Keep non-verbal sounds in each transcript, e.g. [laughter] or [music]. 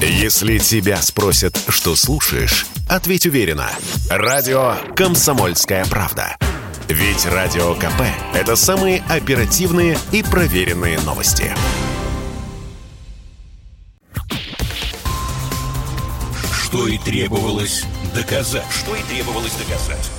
Если тебя спросят, что слушаешь, ответь уверенно. Радио «Комсомольская правда». Ведь Радио КП – это самые оперативные и проверенные новости. Что и требовалось доказать. Что и требовалось доказать.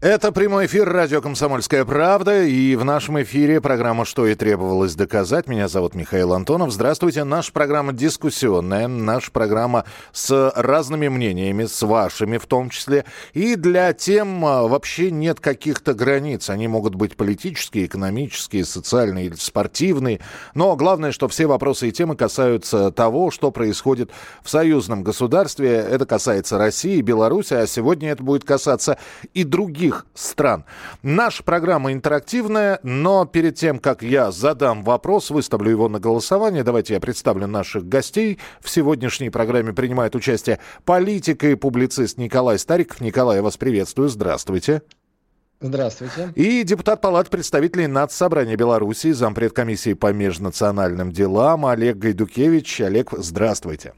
Это прямой эфир радио «Комсомольская правда». И в нашем эфире программа «Что и требовалось доказать». Меня зовут Михаил Антонов. Здравствуйте. Наша программа дискуссионная. Наша программа с разными мнениями, с вашими в том числе. И для тем а, вообще нет каких-то границ. Они могут быть политические, экономические, социальные или спортивные. Но главное, что все вопросы и темы касаются того, что происходит в союзном государстве. Это касается России, Беларуси, а сегодня это будет касаться и других других стран. Наша программа интерактивная, но перед тем, как я задам вопрос, выставлю его на голосование, давайте я представлю наших гостей. В сегодняшней программе принимает участие политик и публицист Николай Стариков. Николай, я вас приветствую. Здравствуйте. Здравствуйте. И депутат Палаты представителей Нацсобрания Беларуси, зампред комиссии по межнациональным делам Олег Гайдукевич. Олег, здравствуйте.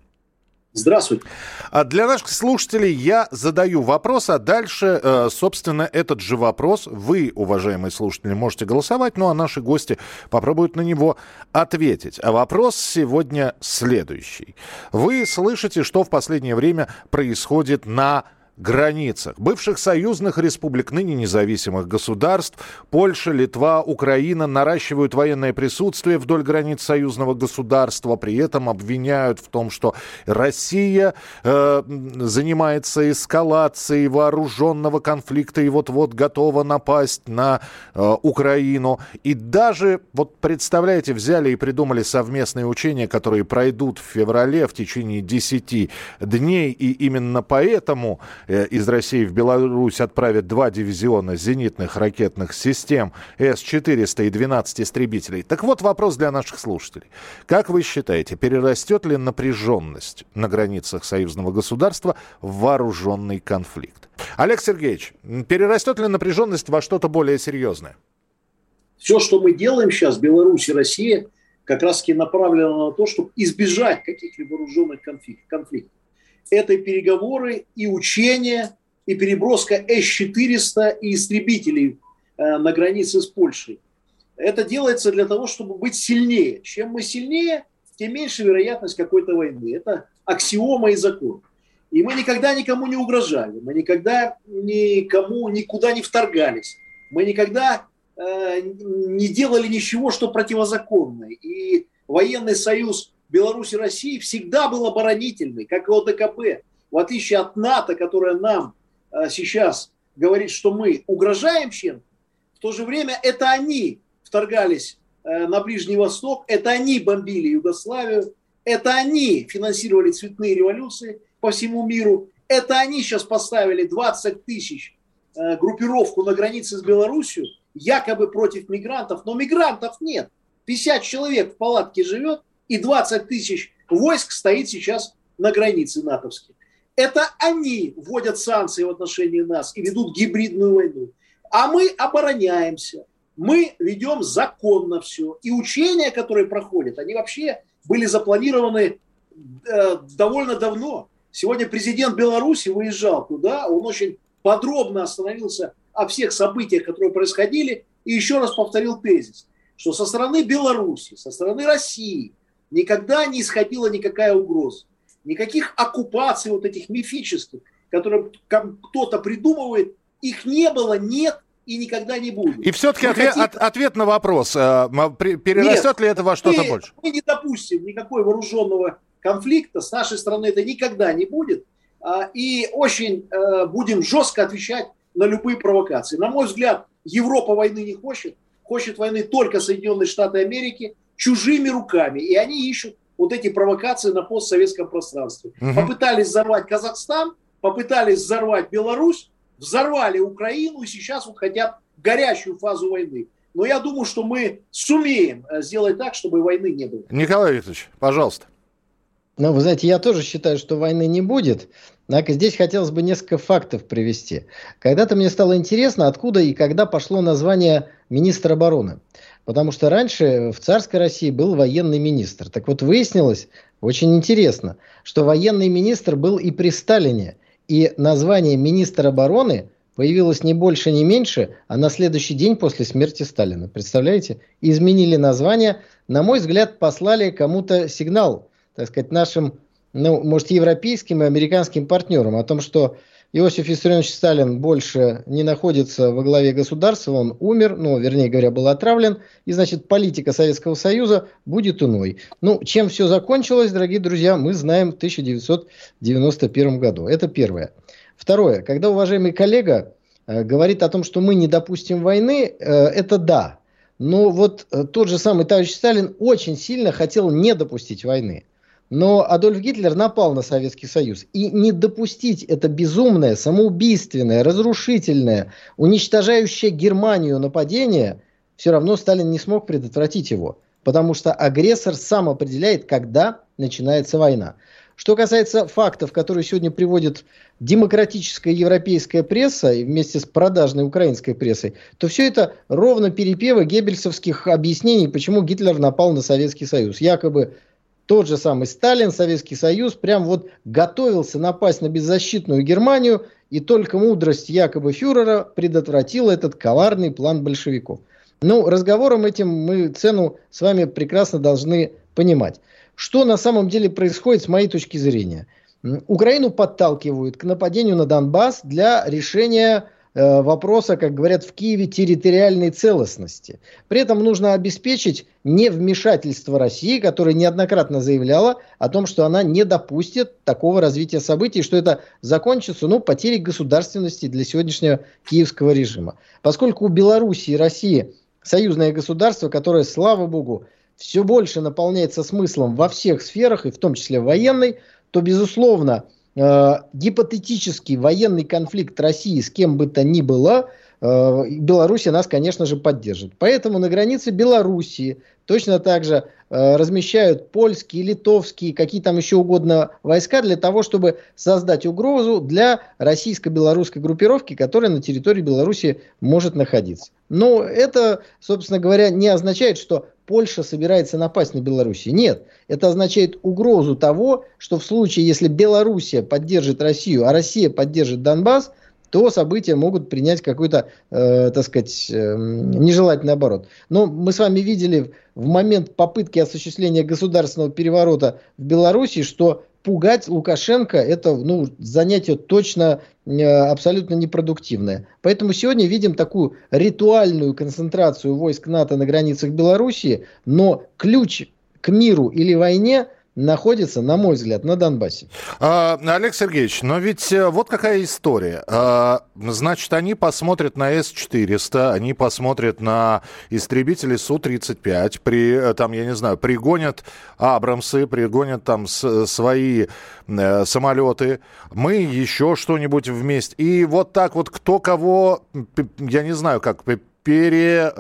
Здравствуйте. А для наших слушателей я задаю вопрос, а дальше, э, собственно, этот же вопрос вы, уважаемые слушатели, можете голосовать, ну а наши гости попробуют на него ответить. А вопрос сегодня следующий. Вы слышите, что в последнее время происходит на границах бывших союзных республик, ныне независимых государств, Польша, Литва, Украина наращивают военное присутствие вдоль границ союзного государства, при этом обвиняют в том, что Россия э, занимается эскалацией вооруженного конфликта и вот-вот готова напасть на э, Украину. И даже, вот представляете, взяли и придумали совместные учения, которые пройдут в феврале в течение 10 дней, и именно поэтому из России в Беларусь отправят два дивизиона зенитных ракетных систем С-400 и 12 истребителей. Так вот вопрос для наших слушателей. Как вы считаете, перерастет ли напряженность на границах союзного государства в вооруженный конфликт? Олег Сергеевич, перерастет ли напряженность во что-то более серьезное? Все, что мы делаем сейчас, Беларусь и Россия, как раз таки направлено на то, чтобы избежать каких-либо вооруженных конфликтов это переговоры и учения, и переброска С-400 и истребителей э, на границе с Польшей. Это делается для того, чтобы быть сильнее. Чем мы сильнее, тем меньше вероятность какой-то войны. Это аксиома и закон. И мы никогда никому не угрожали, мы никогда никому никуда не вторгались, мы никогда э, не делали ничего, что противозаконно. И военный союз Беларусь и России всегда был оборонительный, как и ОДКБ. В отличие от НАТО, которая нам э, сейчас говорит, что мы угрожаем чем-то, в то же время это они вторгались э, на Ближний Восток, это они бомбили Югославию, это они финансировали цветные революции по всему миру, это они сейчас поставили 20 тысяч э, группировку на границе с Белоруссией, якобы против мигрантов, но мигрантов нет. 50 человек в палатке живет, и 20 тысяч войск стоит сейчас на границе натовской. Это они вводят санкции в отношении нас и ведут гибридную войну. А мы обороняемся, мы ведем законно все. И учения, которые проходят, они вообще были запланированы э, довольно давно. Сегодня президент Беларуси выезжал туда, он очень подробно остановился о всех событиях, которые происходили, и еще раз повторил тезис, что со стороны Беларуси, со стороны России, никогда не исходила никакая угроза. Никаких оккупаций вот этих мифических, которые кто-то придумывает, их не было, нет и никогда не будет. И все-таки ответ, хотим... от, ответ на вопрос, э, перерастет Нет, ли это во что-то больше? Мы не допустим никакой вооруженного конфликта, с нашей стороны это никогда не будет, а, и очень э, будем жестко отвечать на любые провокации. На мой взгляд, Европа войны не хочет, хочет войны только Соединенные Штаты Америки, чужими руками. И они ищут вот эти провокации на постсоветском пространстве. Угу. Попытались взорвать Казахстан, попытались взорвать Беларусь, взорвали Украину и сейчас вот хотят горячую фазу войны. Но я думаю, что мы сумеем э, сделать так, чтобы войны не было. Николай Викторович, пожалуйста. Ну, вы знаете, я тоже считаю, что войны не будет. Однако здесь хотелось бы несколько фактов привести. Когда-то мне стало интересно, откуда и когда пошло название министра обороны. Потому что раньше в царской России был военный министр. Так вот выяснилось, Очень интересно, что военный министр был и при Сталине, и название министр обороны появилось не больше, не меньше, а на следующий день после смерти Сталина. Представляете? Изменили название. На мой взгляд, послали кому-то сигнал, так сказать, нашим, ну, может, европейским и американским партнерам о том, что Иосиф Виссарионович Сталин больше не находится во главе государства, он умер, ну, вернее говоря, был отравлен, и, значит, политика Советского Союза будет иной. Ну, чем все закончилось, дорогие друзья, мы знаем в 1991 году. Это первое. Второе. Когда уважаемый коллега э, говорит о том, что мы не допустим войны, э, это да. Но вот э, тот же самый товарищ Сталин очень сильно хотел не допустить войны. Но Адольф Гитлер напал на Советский Союз. И не допустить это безумное, самоубийственное, разрушительное, уничтожающее Германию нападение, все равно Сталин не смог предотвратить его. Потому что агрессор сам определяет, когда начинается война. Что касается фактов, которые сегодня приводит демократическая европейская пресса вместе с продажной украинской прессой, то все это ровно перепевы геббельсовских объяснений, почему Гитлер напал на Советский Союз. Якобы тот же самый Сталин, Советский Союз, прям вот готовился напасть на беззащитную Германию, и только мудрость якобы фюрера предотвратила этот коварный план большевиков. Ну, разговором этим мы цену с вами прекрасно должны понимать. Что на самом деле происходит с моей точки зрения? Украину подталкивают к нападению на Донбасс для решения вопроса, как говорят в Киеве, территориальной целостности. При этом нужно обеспечить невмешательство России, которая неоднократно заявляла о том, что она не допустит такого развития событий, что это закончится ну, потерей государственности для сегодняшнего киевского режима. Поскольку у Беларуси и России союзное государство, которое, слава богу, все больше наполняется смыслом во всех сферах, и в том числе военной, то, безусловно, э, гипотетический военный конфликт России с кем бы то ни было, э, Беларусь нас, конечно же, поддержит. Поэтому на границе Белоруссии точно так же э, размещают польские, литовские, какие там еще угодно войска для того, чтобы создать угрозу для российско-белорусской группировки, которая на территории Беларуси может находиться. Но это, собственно говоря, не означает, что Польша собирается напасть на Белоруссию. Нет, это означает угрозу того, что в случае, если Белоруссия поддержит Россию, а Россия поддержит Донбасс, то события могут принять какой-то, э, так сказать, э, нежелательный оборот. Но мы с вами видели в момент попытки осуществления государственного переворота в Беларуси, что пугать Лукашенко это ну, занятие точно э, абсолютно непродуктивное. Поэтому сегодня видим такую ритуальную концентрацию войск НАТО на границах Белоруссии, но ключ к миру или войне – находится, на мой взгляд, на Донбассе. А, Олег Сергеевич, но ведь э, вот какая история. А, значит, они посмотрят на С-400, они посмотрят на истребители Су-35, при, э, там, я не знаю, пригонят Абрамсы, пригонят там с, свои э, самолеты, мы еще что-нибудь вместе. И вот так вот кто кого, я не знаю, как пере,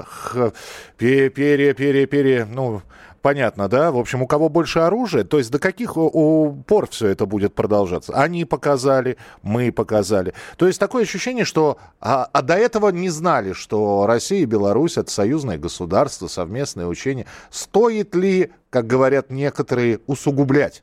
пере, пере, пере, пере, ну, понятно, да? В общем, у кого больше оружия, то есть до каких упор все это будет продолжаться? Они показали, мы показали. То есть такое ощущение, что... А, а до этого не знали, что Россия и Беларусь — это союзное государство, совместное учение. Стоит ли, как говорят некоторые, усугублять?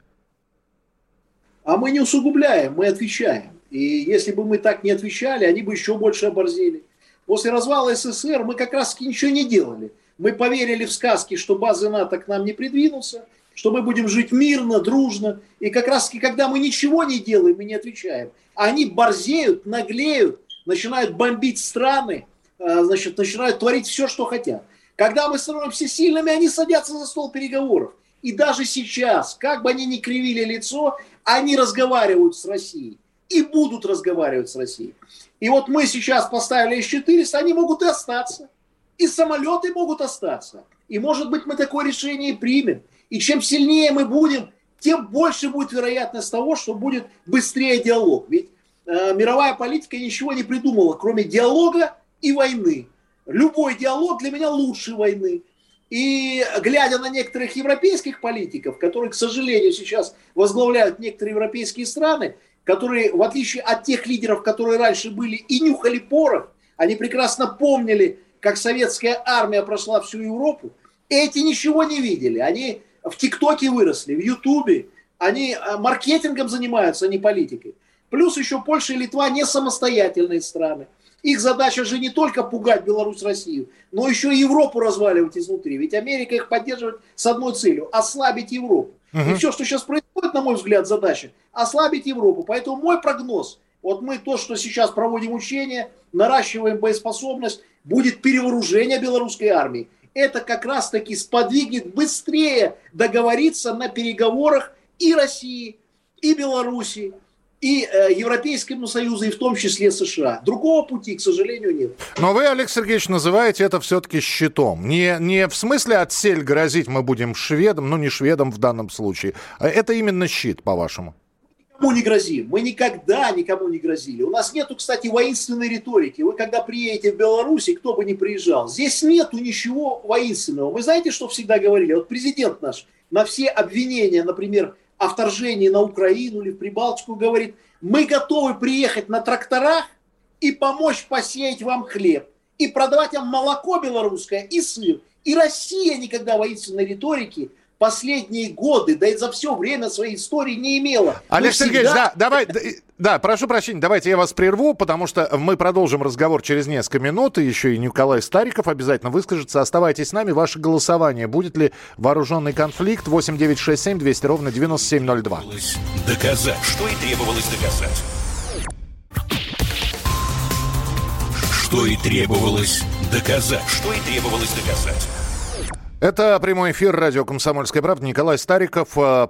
А мы не усугубляем, мы отвечаем. И если бы мы так не отвечали, они бы еще больше оборзели. После развала СССР мы как раз ничего не делали. Мы поверили в сказки, что базы НАТО к нам не придвинутся, что мы будем жить мирно, дружно. И как раз когда мы ничего не делаем и не отвечаем, они борзеют, наглеют, начинают бомбить страны, а, значит, начинают творить все, что хотят. Когда мы становимся сильными, они садятся за стол переговоров. И даже сейчас, как бы они ни кривили лицо, они разговаривают с Россией. И будут разговаривать с Россией. И вот мы сейчас поставили С-400, они могут и остаться и самолеты могут остаться. И, может быть, мы такое решение и примем. И чем сильнее мы будем, тем больше будет вероятность того, что будет быстрее диалог. Ведь э, мировая политика ничего не придумала, кроме диалога и войны. Любой диалог для меня лучше войны. И глядя на некоторых европейских политиков, которые, к сожалению, сейчас возглавляют некоторые европейские страны, которые, в отличие от тех лидеров, которые раньше были и нюхали порох, они прекрасно помнили, как советская армия прошла всю Европу, эти ничего не видели. Они в ТикТоке выросли, в Ютубе, Они э, маркетингом занимаются, а не политикой. Плюс еще Польша и Литва не самостоятельные страны. Их задача же не только пугать Беларусь, Россию, но еще и Европу разваливать изнутри. Ведь Америка их поддерживает с одной целью – ослабить Европу. Угу. И все, что сейчас происходит, на мой взгляд, задача – ослабить Европу. Поэтому мой прогноз – вот мы то, что сейчас проводим учения, наращиваем боеспособность, будет перевооружение белорусской армии. Это как раз таки сподвигнет быстрее договориться на переговорах и России, и Белоруссии, и э, Европейскому Союзу, и в том числе США. Другого пути, к сожалению, нет. Но вы, Олег Сергеевич, называете это все-таки щитом. Не, не в смысле отсель грозить мы будем шведам, ну не шведам в данном случае. А это именно щит, по-вашему? Никому не грозим. Мы никогда никому не грозили. У нас нету, кстати, воинственной риторики. Вы когда приедете в Беларусь, кто бы ни приезжал, здесь нету ничего воинственного. Вы знаете, что всегда говорили? Вот президент наш на все обвинения, например, о вторжении на Украину или в Прибалтику, говорит, мы готовы приехать на тракторах и помочь посеять вам хлеб, и продавать вам молоко белорусское и сыр. И Россия никогда воинственной риторики последние годы, да и за все время своей истории не имела. Олег всегда... Сергеевич, да, давай, да, прошу прощения, давайте я вас прерву, потому что мы продолжим разговор через несколько минут, и еще и Николай Стариков обязательно выскажется. Оставайтесь с нами, ваше голосование. Будет ли вооруженный конфликт? 8 9 6 7 200 ровно 9702. Доказать. Что и требовалось доказать. Что и требовалось доказать. Что и требовалось доказать. Это прямой эфир радио «Комсомольская правда». Николай Стариков, а,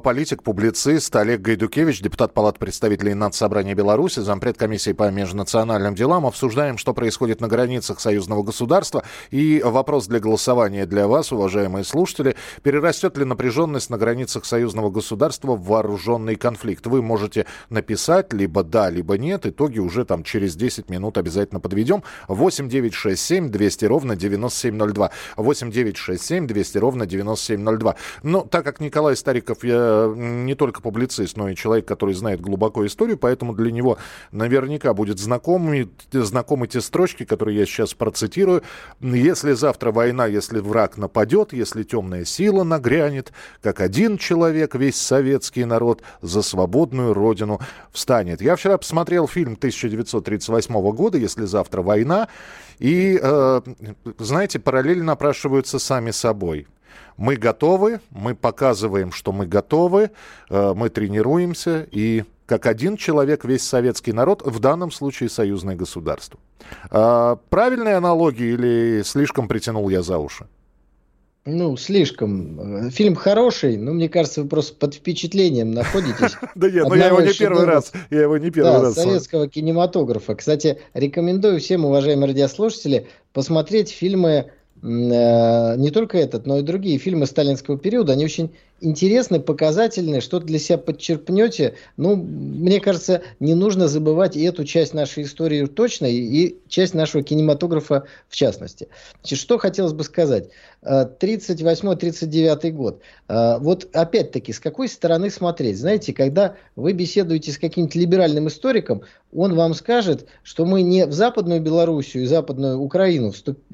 политик, публицист, Олег Гайдукевич, депутат Палаты представителей Нацсобрания Беларуси, зампред комиссии по межнациональным делам. Обсуждаем, что происходит на границах союзного государства. И вопрос для голосования для вас, уважаемые слушатели. Перерастет ли напряженность на границах союзного государства в вооруженный конфликт? Вы можете написать либо да, либо нет. Итоги уже там через 10 минут обязательно подведем. 8 9 6 7 200 ровно 9702. 8 9 967 200 ровно 9702. Но так как Николай Стариков я не только публицист, но и человек, который знает глубоко историю, поэтому для него наверняка будет знакомы, знакомы те строчки, которые я сейчас процитирую. Если завтра война, если враг нападет, если темная сила нагрянет, как один человек, весь советский народ за свободную родину встанет. Я вчера посмотрел фильм 1938 года «Если завтра война», и, э, знаете, параллельно напрашиваются сами собой. Мы готовы, мы показываем, что мы готовы, э, мы тренируемся, и как один человек весь советский народ, в данном случае союзное государство. Э, правильные аналогии или слишком притянул я за уши? Ну, слишком. Фильм хороший, но мне кажется, вы просто под впечатлением находитесь. [laughs] Да нет, но я его не первый раз. Я его не первый раз. советского кинематографа. Кстати, рекомендую всем, уважаемые радиослушатели, посмотреть фильмы не только этот, но и другие фильмы сталинского периода. Они очень интересны, показательны, что-то для себя подчерпнете. Ну, мне кажется, не нужно забывать и эту часть нашей истории точно, и часть нашего кинематографа в частности. Значит, что хотелось бы сказать. 38-39 э, год. Э, вот опять-таки, с какой стороны смотреть? Знаете, когда вы беседуете с каким-то либеральным историком, он вам скажет, что мы не в Западную Белоруссию и Западную Украину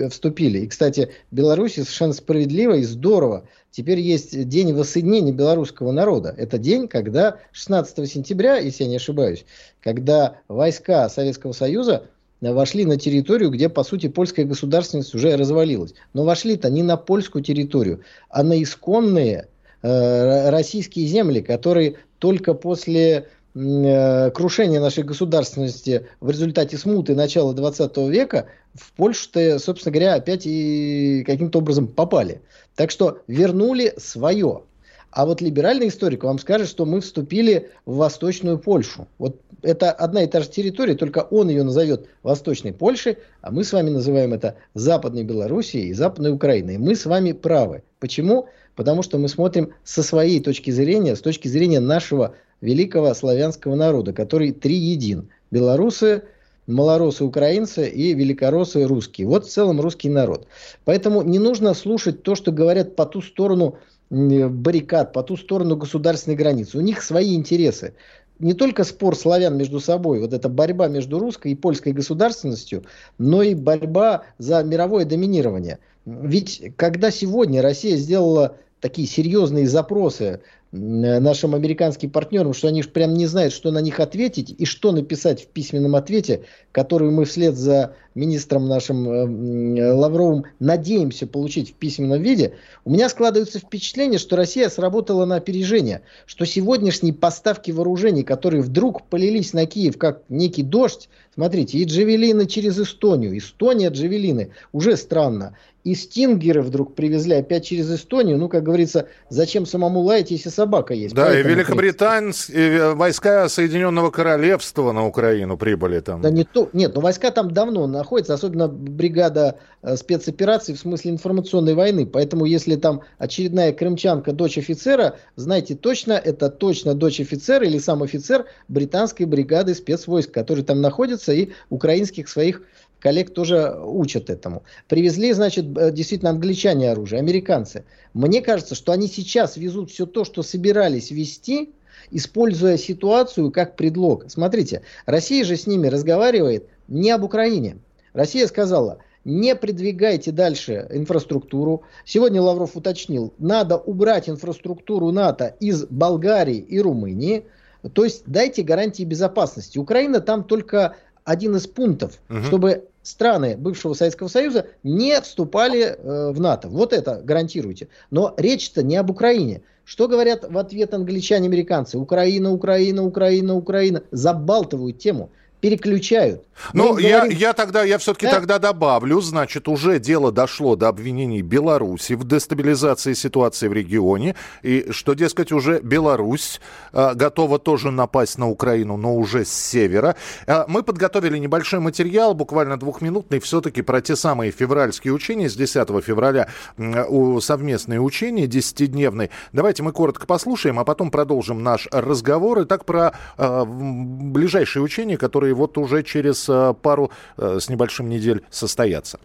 вступили. И, кстати, Белоруссия совершенно справедливо и здорово теперь есть день воссоединения белорусского народа. Это день, когда 16 сентября, если я не ошибаюсь, когда войска Советского Союза вошли на территорию, где, по сути, польская государственность уже развалилась. Но вошли-то не на польскую территорию, а на исконные э, российские земли, которые только после э, крушения нашей государственности в результате смуты начала 20 века в Польшу-то, собственно говоря, опять и каким-то образом попали. Так что вернули свое. А вот либеральный историк вам скажет, что мы вступили в Восточную Польшу. Вот это одна и та же территория, только он ее назовет Восточной Польшей, а мы с вами называем это Западной Белоруссией и Западной Украиной. Мы с вами правы. Почему? Потому что мы смотрим со своей точки зрения, с точки зрения нашего великого славянского народа, который триедин. Белорусы, малоросы украинцы и великоросы русские. Вот в целом русский народ. Поэтому не нужно слушать то, что говорят по ту сторону баррикад, по ту сторону государственной границы. У них свои интересы. Не только спор славян между собой, вот эта борьба между русской и польской государственностью, но и борьба за мировое доминирование. Ведь когда сегодня Россия сделала такие серьезные запросы нашим американским партнерам, что они прям не знают, что на них ответить и что написать в письменном ответе, который мы вслед за министром нашим э, Лавровым надеемся получить в письменном виде, у меня складывается впечатление, что Россия сработала на опережение, что сегодняшние поставки вооружений, которые вдруг полились на Киев как некий дождь, смотрите, и джавелины через Эстонию, Эстония джавелины, уже странно, и стингеры вдруг привезли опять через Эстонию. Ну, как говорится, зачем самому лаять, если собака есть? Да, Поэтому и Великобританские войска Соединенного Королевства на Украину прибыли там. Да не то, нет, но войска там давно находятся, особенно бригада э, спецопераций в смысле информационной войны. Поэтому, если там очередная крымчанка, дочь офицера, знаете точно, это точно дочь офицера или сам офицер британской бригады спецвойск, который там находится, и украинских своих коллег тоже учат этому. Привезли, значит, э, действительно англичане оружие, американцы. Мне кажется, что они сейчас везут все то, что собирались вести, используя ситуацию как предлог. Смотрите, Россия же с ними разговаривает не об Украине. Россия сказала, не продвигайте дальше инфраструктуру. Сегодня Лавров уточнил, надо убрать инфраструктуру НАТО из Болгарии и Румынии. То есть дайте гарантии безопасности. Украина там только один из пунктов, угу. чтобы страны бывшего Советского Союза не вступали э, в НАТО. Вот это гарантируйте. Но речь-то не об Украине. Что говорят в ответ англичане, американцы? Украина, Украина, Украина, Украина. Забалтывают тему переключают. Ну, я, говорим... я тогда, я все-таки да? тогда добавлю, значит, уже дело дошло до обвинений Беларуси в дестабилизации ситуации в регионе, и что, дескать, уже Беларусь э, готова тоже напасть на Украину, но уже с севера. Э, мы подготовили небольшой материал, буквально двухминутный, все-таки про те самые февральские учения с 10 февраля, э, совместные учения, десятидневные. Давайте мы коротко послушаем, а потом продолжим наш разговор. И так про э, ближайшие учения, которые которые вот уже через э, пару э, с небольшим недель состоятся.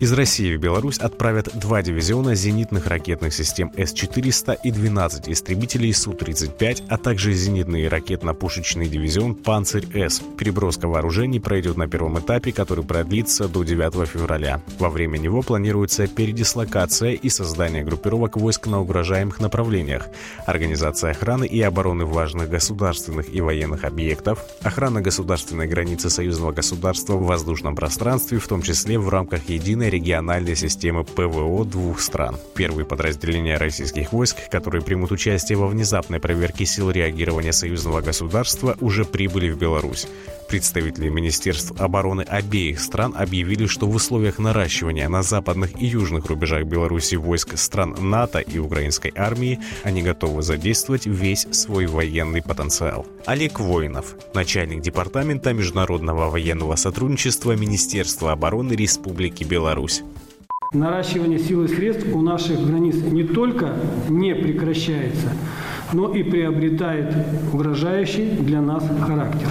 Из России в Беларусь отправят два дивизиона зенитных ракетных систем С-400 и 12 истребителей Су-35, а также зенитный ракетно-пушечный дивизион «Панцирь-С». Переброска вооружений пройдет на первом этапе, который продлится до 9 февраля. Во время него планируется передислокация и создание группировок войск на угрожаемых направлениях, организация охраны и обороны важных государственных и военных объектов, охрана государственной границы союзного государства в воздушном пространстве, в том числе в рамках единой единой региональной системы ПВО двух стран. Первые подразделения российских войск, которые примут участие во внезапной проверке сил реагирования союзного государства, уже прибыли в Беларусь. Представители Министерств обороны обеих стран объявили, что в условиях наращивания на западных и южных рубежах Беларуси войск стран НАТО и украинской армии они готовы задействовать весь свой военный потенциал. Олег Воинов, начальник Департамента международного военного сотрудничества Министерства обороны Республики Беларусь. Наращивание сил и средств у наших границ не только не прекращается, но и приобретает угрожающий для нас характер.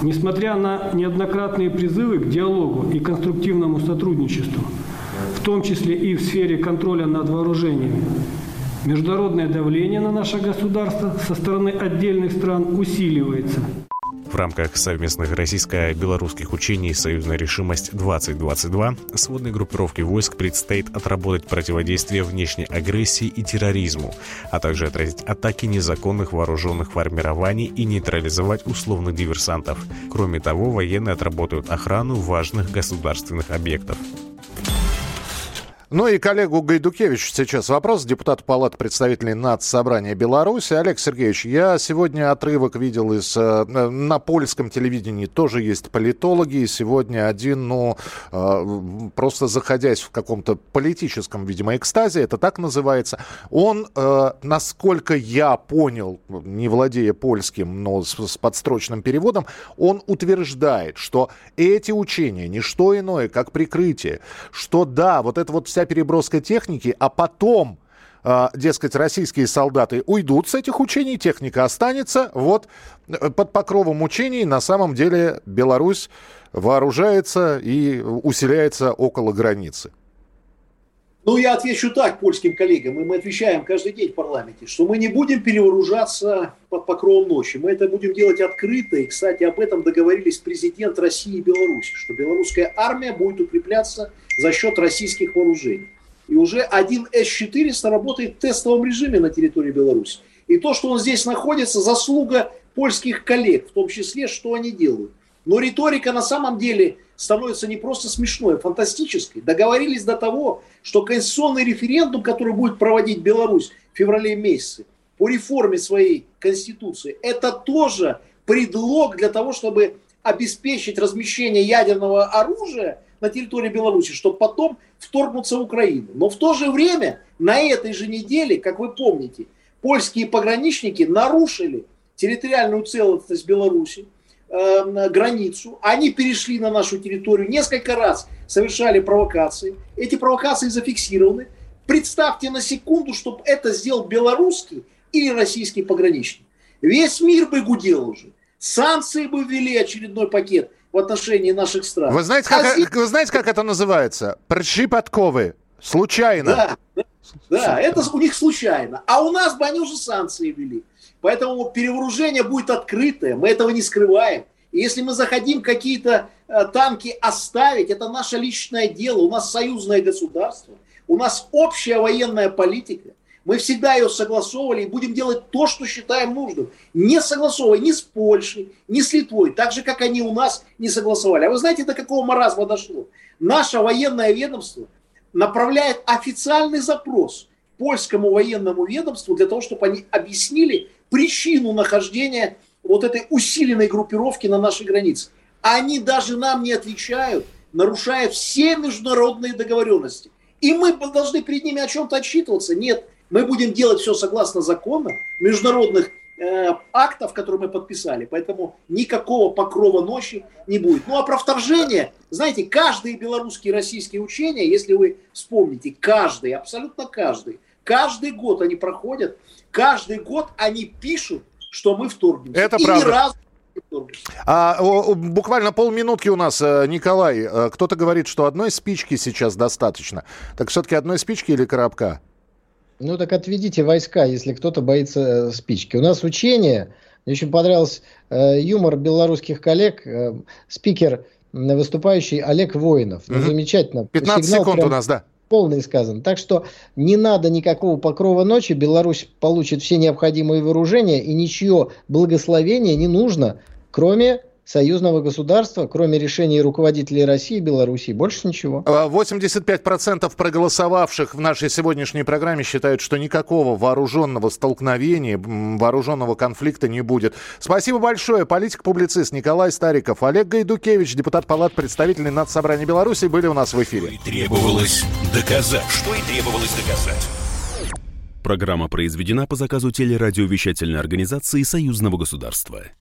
Несмотря на неоднократные призывы к диалогу и конструктивному сотрудничеству, в том числе и в сфере контроля над вооружениями, международное давление на наше государство со стороны отдельных стран усиливается. В рамках совместных российско-белорусских учений «Союзная решимость-2022» сводной группировке войск предстоит отработать противодействие внешней агрессии и терроризму, а также отразить атаки незаконных вооруженных формирований и нейтрализовать условных диверсантов. Кроме того, военные отработают охрану важных государственных объектов. Ну и коллегу Гайдукевичу сейчас вопрос. Депутат Палаты представителей Нацсобрания Беларуси. Олег Сергеевич, я сегодня отрывок видел из... Э, на польском телевидении тоже есть политологи. И сегодня один, ну, э, просто заходясь в каком-то политическом, видимо, экстазе, это так называется, он, э, насколько я понял, не владея польским, но с, подстрочным переводом, он утверждает, что эти учения не что иное, как прикрытие, что да, вот это вот вся вся переброска техники, а потом э, дескать, российские солдаты уйдут с этих учений, техника останется. Вот э, под покровом учений на самом деле Беларусь вооружается и усиляется около границы. Ну, я отвечу так польским коллегам, и мы отвечаем каждый день в парламенте, что мы не будем перевооружаться под покровом ночи. Мы это будем делать открыто. И, кстати, об этом договорились президент России и Беларуси, что белорусская армия будет укрепляться за счет российских вооружений. и уже один С-400 работает в тестовом режиме на территории Беларуси. И то, что он здесь находится, заслуга польских коллег, в том числе, что они делают. Но риторика на самом деле становится не просто смешной, а фантастической. Договорились до того, что конституционный референдум, который будет проводить Беларусь в феврале месяце по реформе своей конституции, это тоже предлог для того, чтобы обеспечить размещение ядерного оружия на территории Беларуси, чтобы потом вторгнуться в Украину. Но в то же время на этой же неделе, как вы помните, польские пограничники нарушили территориальную целостность Беларуси, э, границу. Они перешли на нашу территорию, несколько раз совершали провокации. Эти провокации зафиксированы. Представьте на секунду, чтобы это сделал белорусский или российский пограничник. Весь мир бы гудел уже. Санкции бы ввели очередной пакет в отношении наших стран. Вы знаете, как, а здесь... вы знаете, как это называется? Пришибатковы. Случайно. Да, да, это у них случайно. А у нас бы они уже санкции ввели. Поэтому перевооружение будет открытое, мы этого не скрываем. И если мы захотим какие-то э, танки оставить, это наше личное дело, у нас союзное государство, у нас общая военная политика. Мы всегда ее согласовывали и будем делать то, что считаем нужным. Не согласовывая ни с Польшей, ни с Литвой, так же, как они у нас не согласовали. А вы знаете, до какого маразма дошло? Наше военное ведомство направляет официальный запрос польскому военному ведомству для того, чтобы они объяснили причину нахождения вот этой усиленной группировки на нашей границе. Они даже нам не отвечают, нарушая все международные договоренности. И мы должны перед ними о чем-то отчитываться. Нет, мы будем делать все согласно закону, международных э, актов, которые мы подписали. Поэтому никакого покрова ночи не будет. Ну а про вторжение, знаете, каждые белорусские и российские учения, если вы вспомните, каждый, абсолютно каждый, каждый год они проходят, каждый год они пишут, что мы вторгнемся. Это и правда. Ни разу а, о, буквально полминутки у нас, э, Николай. Э, кто-то говорит, что одной спички сейчас достаточно. Так все-таки одной спички или коробка? Ну так отведите войска, если кто-то боится э, спички. У нас учение, мне очень понравился э, юмор белорусских коллег, э, спикер выступающий Олег Воинов. Ну, замечательно. 15 Сигнал секунд у нас, да. Полный сказан. Так что не надо никакого покрова ночи. Беларусь получит все необходимые вооружения, и ничье благословение не нужно, кроме союзного государства, кроме решений руководителей России и Белоруссии. Больше ничего. 85% а, проголосовавших в нашей сегодняшней программе считают, что никакого вооруженного столкновения, вооруженного конфликта не будет. Спасибо большое. Политик-публицист Николай Стариков, Олег Гайдукевич, депутат Палат представителей Нацсобрания Беларуси были у нас в эфире. Что и требовалось доказать. Что и требовалось доказать. Программа произведена по заказу телерадиовещательной организации Союзного государства.